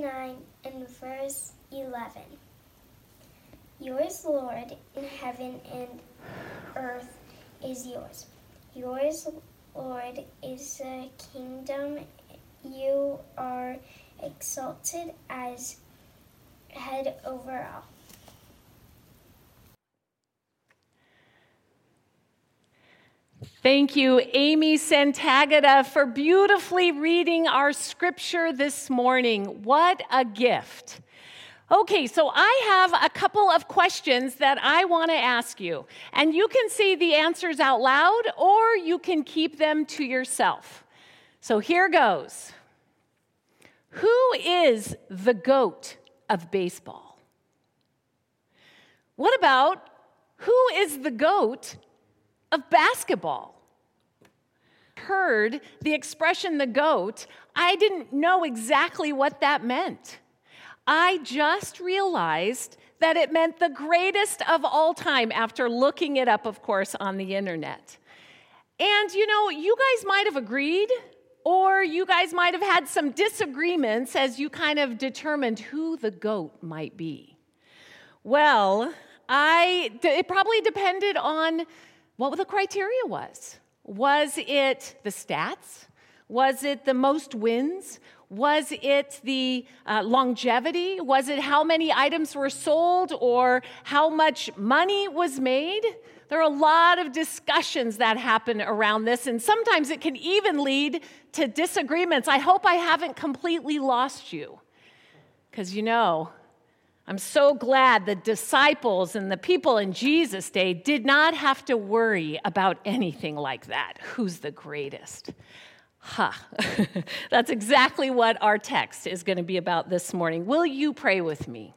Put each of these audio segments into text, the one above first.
9 and verse 11. Yours, Lord, in heaven and earth is yours. Yours, Lord, is the kingdom. You are exalted as head over all. Thank you, Amy Santagata, for beautifully reading our scripture this morning. What a gift. Okay, so I have a couple of questions that I want to ask you. And you can say the answers out loud or you can keep them to yourself. So here goes Who is the GOAT of baseball? What about who is the GOAT of basketball? Heard the expression the GOAT, I didn't know exactly what that meant. I just realized that it meant the greatest of all time after looking it up, of course, on the internet. And you know, you guys might have agreed, or you guys might have had some disagreements as you kind of determined who the goat might be. Well, I it probably depended on what the criteria was. Was it the stats? Was it the most wins? Was it the uh, longevity? Was it how many items were sold or how much money was made? There are a lot of discussions that happen around this, and sometimes it can even lead to disagreements. I hope I haven't completely lost you. Because you know, I'm so glad the disciples and the people in Jesus' day did not have to worry about anything like that. Who's the greatest? Ha! Huh. That's exactly what our text is going to be about this morning. Will you pray with me?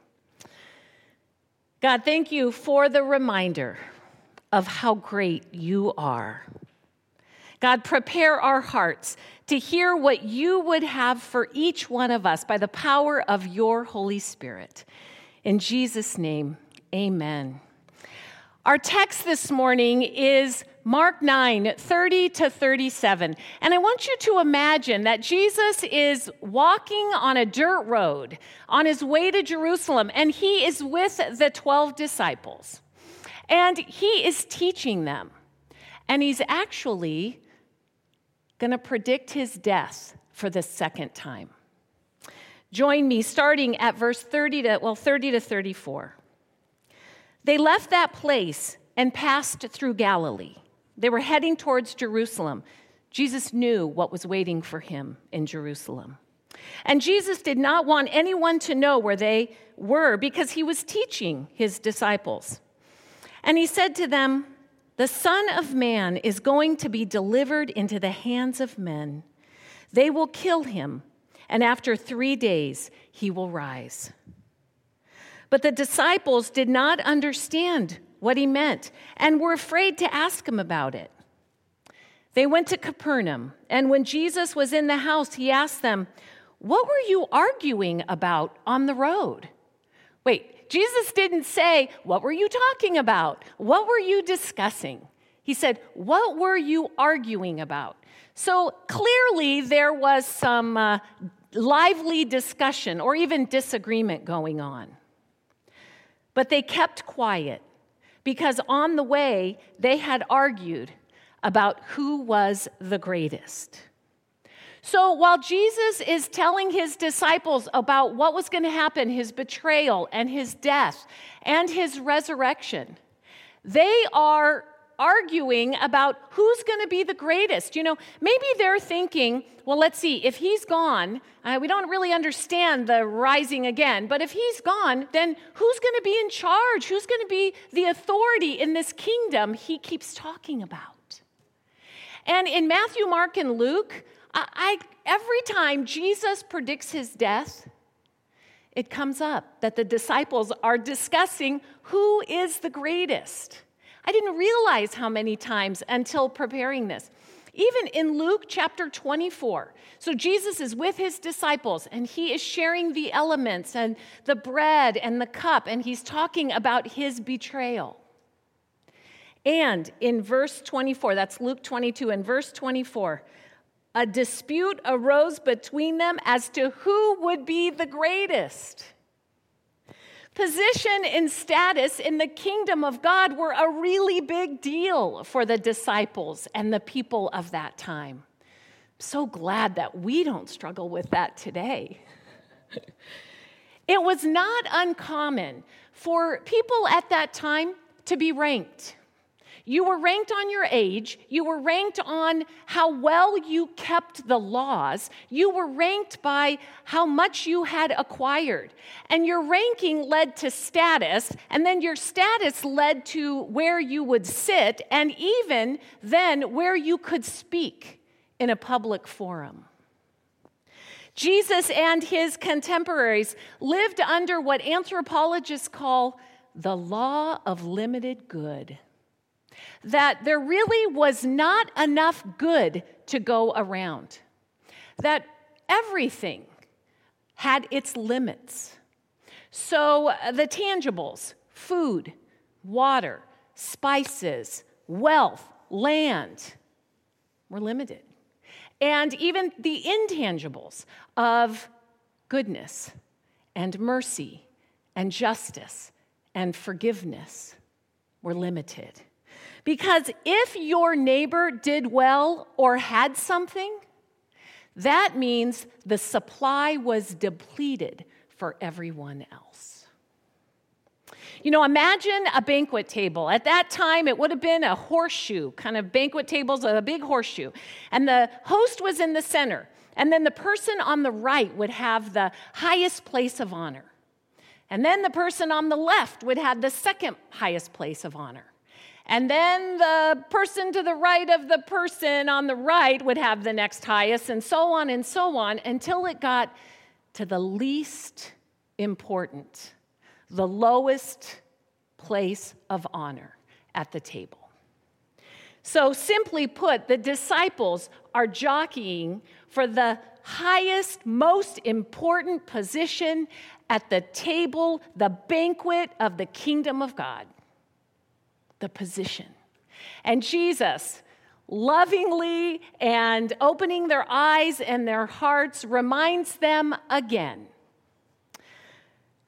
God, thank you for the reminder of how great you are. God, prepare our hearts to hear what you would have for each one of us by the power of your Holy Spirit. In Jesus' name, amen. Our text this morning is Mark 9, 30 to 37. And I want you to imagine that Jesus is walking on a dirt road on his way to Jerusalem, and he is with the 12 disciples. And he is teaching them. And he's actually going to predict his death for the second time. Join me starting at verse 30 to, well, 30 to 34. They left that place and passed through Galilee. They were heading towards Jerusalem. Jesus knew what was waiting for him in Jerusalem. And Jesus did not want anyone to know where they were because he was teaching his disciples. And he said to them, The Son of Man is going to be delivered into the hands of men. They will kill him and after three days he will rise. But the disciples did not understand what he meant and were afraid to ask him about it. They went to Capernaum, and when Jesus was in the house, he asked them, What were you arguing about on the road? Wait, Jesus didn't say, What were you talking about? What were you discussing? He said, What were you arguing about? So clearly there was some uh, lively discussion or even disagreement going on. But they kept quiet because on the way they had argued about who was the greatest. So while Jesus is telling his disciples about what was going to happen, his betrayal and his death and his resurrection, they are arguing about who's going to be the greatest. You know, maybe they're thinking, well, let's see, if he's gone, uh, we don't really understand the rising again, but if he's gone, then who's going to be in charge? Who's going to be the authority in this kingdom he keeps talking about? And in Matthew, Mark, and Luke, I, I every time Jesus predicts his death, it comes up that the disciples are discussing who is the greatest. I didn't realize how many times until preparing this. Even in Luke chapter 24. So Jesus is with his disciples and he is sharing the elements and the bread and the cup, and he's talking about his betrayal. And in verse 24, that's Luke 22, in verse 24, a dispute arose between them as to who would be the greatest. Position and status in the kingdom of God were a really big deal for the disciples and the people of that time. I'm so glad that we don't struggle with that today. it was not uncommon for people at that time to be ranked. You were ranked on your age. You were ranked on how well you kept the laws. You were ranked by how much you had acquired. And your ranking led to status, and then your status led to where you would sit, and even then where you could speak in a public forum. Jesus and his contemporaries lived under what anthropologists call the law of limited good that there really was not enough good to go around, that everything had its limits. So uh, the tangibles, food, water, spices, wealth, land, were limited. And even the intangibles of goodness and mercy and justice and forgiveness were limited. Because if your neighbor did well or had something, that means the supply was depleted for everyone else. You know, imagine a banquet table. At that time, it would have been a horseshoe, kind of banquet tables, a big horseshoe. And the host was in the center. And then the person on the right would have the highest place of honor. And then the person on the left would have the second highest place of honor. And then the person to the right of the person on the right would have the next highest, and so on and so on until it got to the least important, the lowest place of honor at the table. So, simply put, the disciples are jockeying for the highest, most important position at the table, the banquet of the kingdom of God the position. And Jesus, lovingly and opening their eyes and their hearts, reminds them again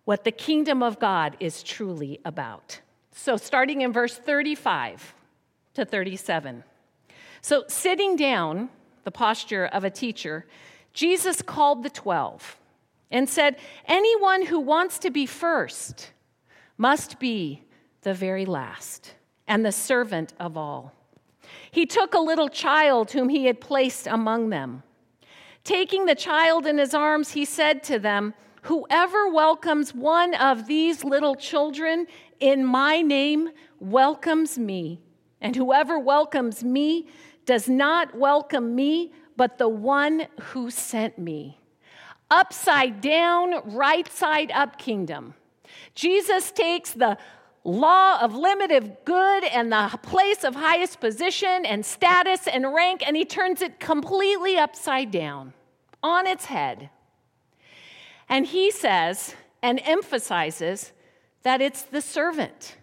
what the kingdom of God is truly about. So, starting in verse 35 to 37. So, sitting down, the posture of a teacher, Jesus called the 12 and said, Anyone who wants to be first must be the very last and the servant of all. He took a little child whom he had placed among them. Taking the child in his arms, he said to them, Whoever welcomes one of these little children in my name welcomes me. And whoever welcomes me does not welcome me, but the one who sent me. Upside down, right side up kingdom. Jesus takes the law of limited good and the place of highest position and status and rank, and he turns it completely upside down, on its head. And he says and emphasizes that it's the servant,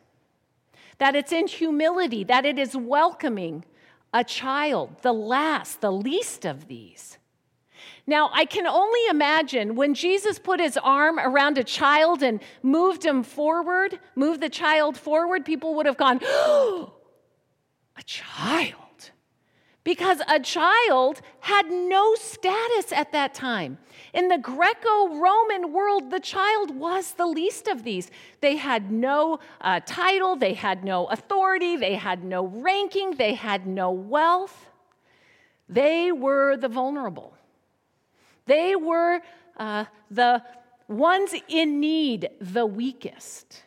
that it's in humility, that it is welcoming a child, the last, the least of these. Now, I can only imagine when Jesus put his arm around a child and moved him forward, moved the child forward, people would have gone, oh, a child. Because a child had no status at that time. In the Greco Roman world, the child was the least of these. They had no uh, title, they had no authority, they had no ranking, they had no wealth. They were the vulnerable. They were uh, the ones in need, the weakest.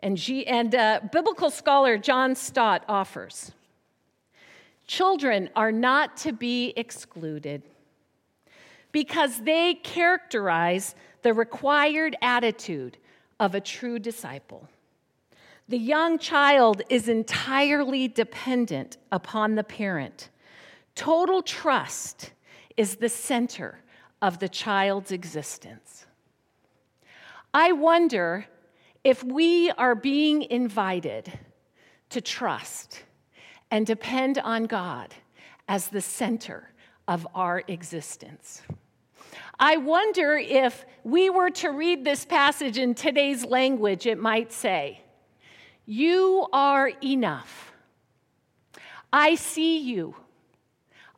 And, G- and uh, biblical scholar John Stott offers children are not to be excluded because they characterize the required attitude of a true disciple. The young child is entirely dependent upon the parent. Total trust is the center of the child's existence. I wonder if we are being invited to trust and depend on God as the center of our existence. I wonder if we were to read this passage in today's language, it might say, You are enough. I see you.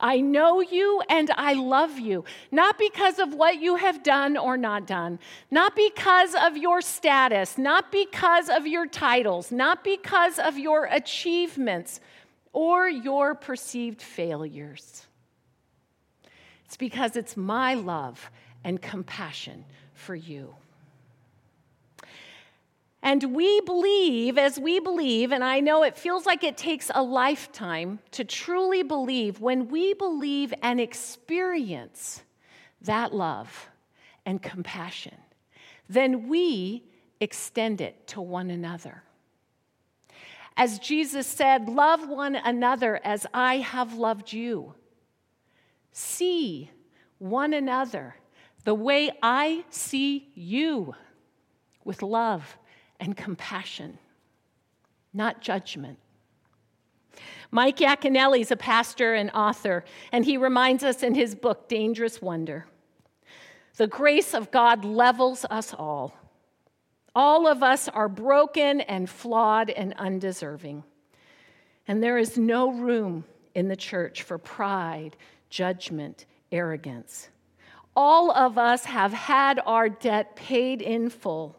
I know you and I love you, not because of what you have done or not done, not because of your status, not because of your titles, not because of your achievements or your perceived failures. It's because it's my love and compassion for you. And we believe, as we believe, and I know it feels like it takes a lifetime to truly believe, when we believe and experience that love and compassion, then we extend it to one another. As Jesus said, Love one another as I have loved you. See one another the way I see you with love and compassion, not judgment. Mike Yaconelli is a pastor and author, and he reminds us in his book, Dangerous Wonder the grace of God levels us all. All of us are broken and flawed and undeserving. And there is no room in the church for pride, judgment, arrogance. All of us have had our debt paid in full.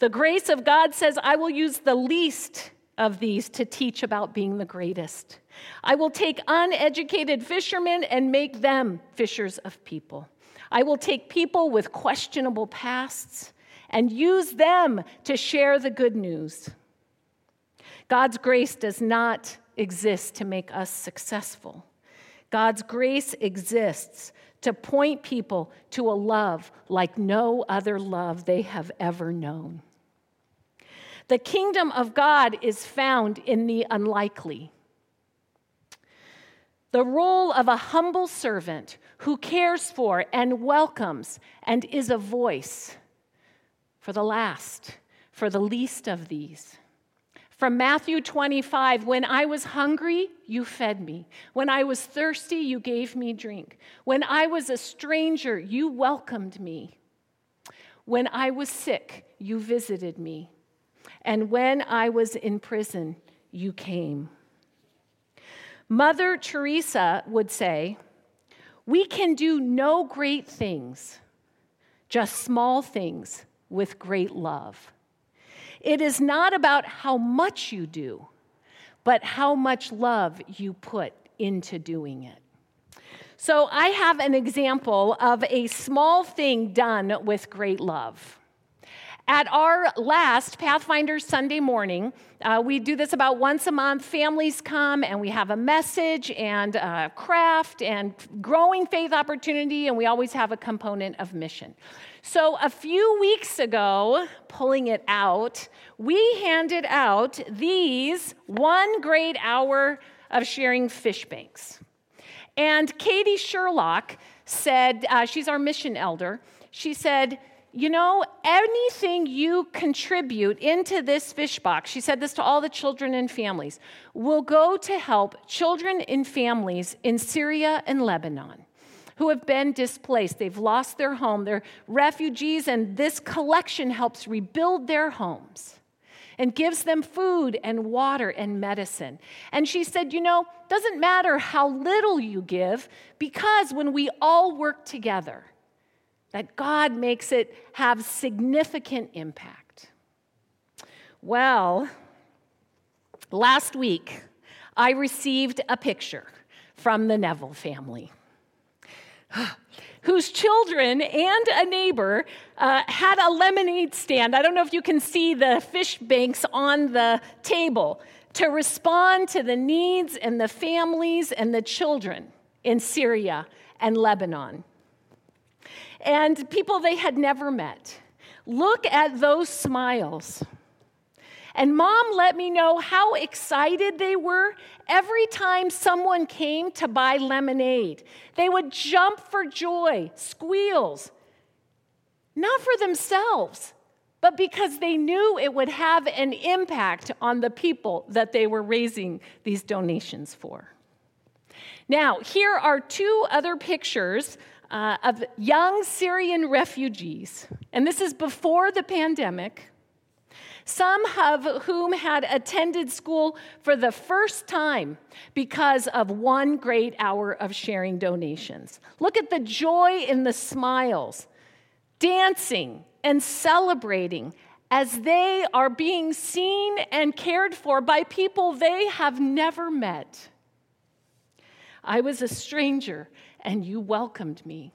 The grace of God says, I will use the least of these to teach about being the greatest. I will take uneducated fishermen and make them fishers of people. I will take people with questionable pasts and use them to share the good news. God's grace does not exist to make us successful. God's grace exists to point people to a love like no other love they have ever known. The kingdom of God is found in the unlikely. The role of a humble servant who cares for and welcomes and is a voice for the last, for the least of these. From Matthew 25, when I was hungry, you fed me. When I was thirsty, you gave me drink. When I was a stranger, you welcomed me. When I was sick, you visited me. And when I was in prison, you came. Mother Teresa would say, We can do no great things, just small things with great love. It is not about how much you do, but how much love you put into doing it. So, I have an example of a small thing done with great love. At our last Pathfinder Sunday morning, uh, we do this about once a month. Families come and we have a message and a craft and growing faith opportunity, and we always have a component of mission. So, a few weeks ago, pulling it out, we handed out these one great hour of sharing fish banks. And Katie Sherlock said, uh, she's our mission elder, she said, you know, anything you contribute into this fish box, she said this to all the children and families, will go to help children and families in Syria and Lebanon who have been displaced. They've lost their home, they're refugees, and this collection helps rebuild their homes and gives them food and water and medicine. And she said, You know, doesn't matter how little you give, because when we all work together, that God makes it have significant impact. Well, last week, I received a picture from the Neville family. whose children and a neighbor uh, had a lemonade stand. I don't know if you can see the fish banks on the table to respond to the needs and the families and the children in Syria and Lebanon. And people they had never met. Look at those smiles. And mom let me know how excited they were every time someone came to buy lemonade. They would jump for joy, squeals, not for themselves, but because they knew it would have an impact on the people that they were raising these donations for. Now, here are two other pictures uh, of young Syrian refugees, and this is before the pandemic. Some of whom had attended school for the first time because of one great hour of sharing donations. Look at the joy in the smiles, dancing and celebrating as they are being seen and cared for by people they have never met. I was a stranger and you welcomed me.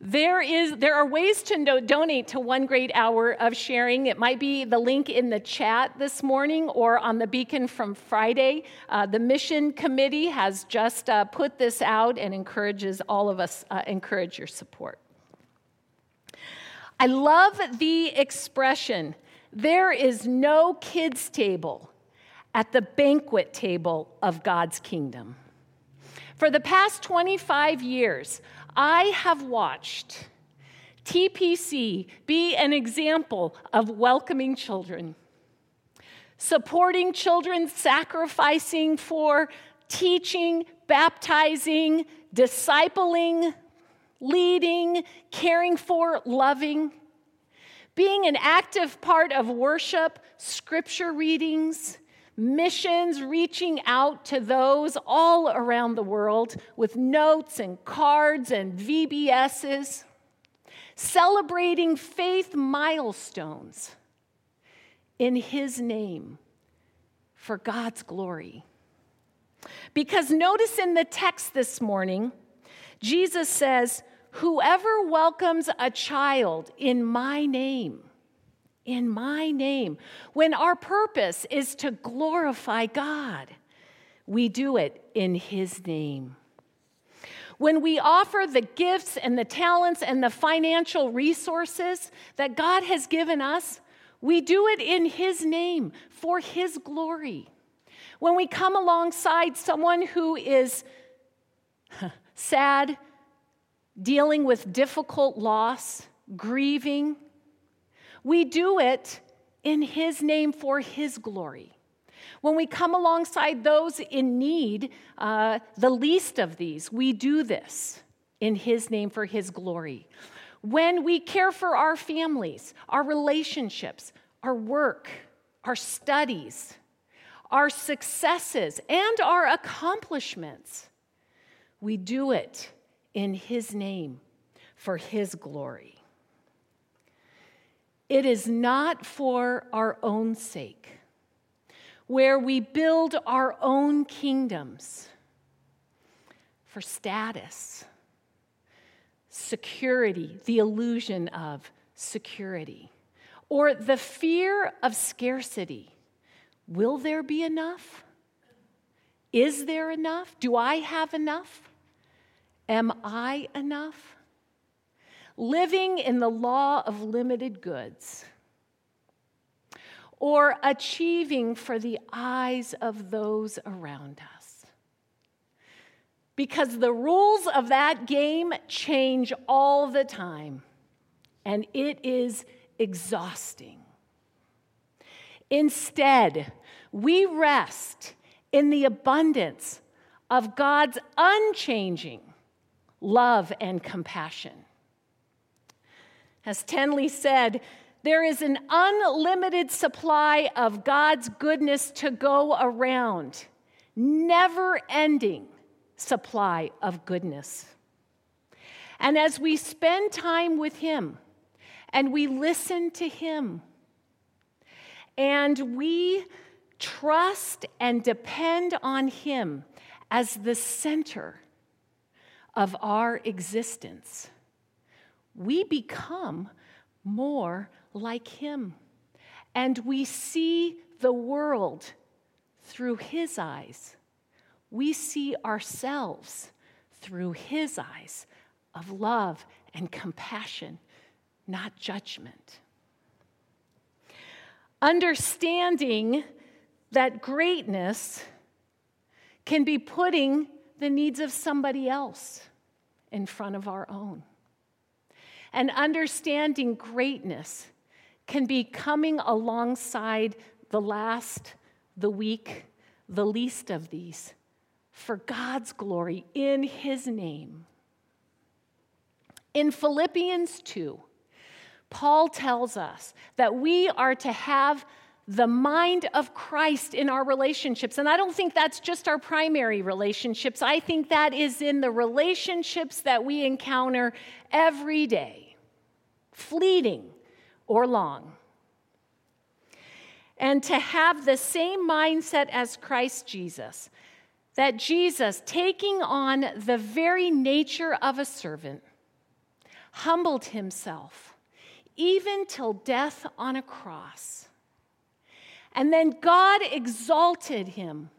There, is, there are ways to no, donate to One Great Hour of Sharing. It might be the link in the chat this morning or on the beacon from Friday. Uh, the mission committee has just uh, put this out and encourages all of us, uh, encourage your support. I love the expression there is no kids' table at the banquet table of God's kingdom. For the past 25 years, I have watched TPC be an example of welcoming children, supporting children, sacrificing for teaching, baptizing, discipling, leading, caring for, loving, being an active part of worship, scripture readings, missions reaching out to those all around the world with notes and cards and VBSs, celebrating faith milestones in His name for God's glory. Because notice in the text this morning, Jesus says, Whoever welcomes a child in my name, in my name. When our purpose is to glorify God, we do it in His name. When we offer the gifts and the talents and the financial resources that God has given us, we do it in His name for His glory. When we come alongside someone who is sad, dealing with difficult loss, grieving, we do it in His name for His glory. When we come alongside those in need, uh, the least of these, we do this in His name for His glory. When we care for our families, our relationships, our work, our studies, our successes, and our accomplishments, we do it in His name for His glory. It is not for our own sake, where we build our own kingdoms for status, security, the illusion of security, or the fear of scarcity. Will there be enough? Is there enough? Do I have enough? Am I enough? Living in the law of limited goods, or achieving for the eyes of those around us. Because the rules of that game change all the time, and it is exhausting. Instead, we rest in the abundance of God's unchanging love and compassion. As Tenley said, there is an unlimited supply of God's goodness to go around, never ending supply of goodness. And as we spend time with Him and we listen to Him and we trust and depend on Him as the center of our existence we become more like Him. And we see the world through His eyes. We see ourselves through His eyes of love and compassion, not judgment. Understanding that greatness can be putting the needs of somebody else in front of our own. And understanding greatness can be coming alongside the last, the weak, the least of these, for God's glory in his name. In Philippians 2, Paul tells us that we are to have the mind of Christ in our relationships. And I don't think that's just our primary relationships. I think that is in the relationships that we encounter every day, fleeting or long. And to have the same mindset as Christ Jesus, that Jesus, taking on the very nature of a servant, humbled himself even till death on a cross and then God exalted him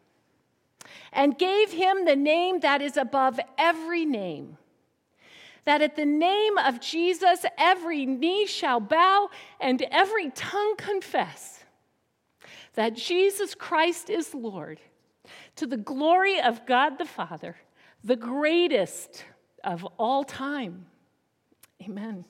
and gave him the name that is above every name. That at the name of Jesus, every knee shall bow and every tongue confess that Jesus Christ is Lord, to the glory of God the Father, the greatest of all time. Amen.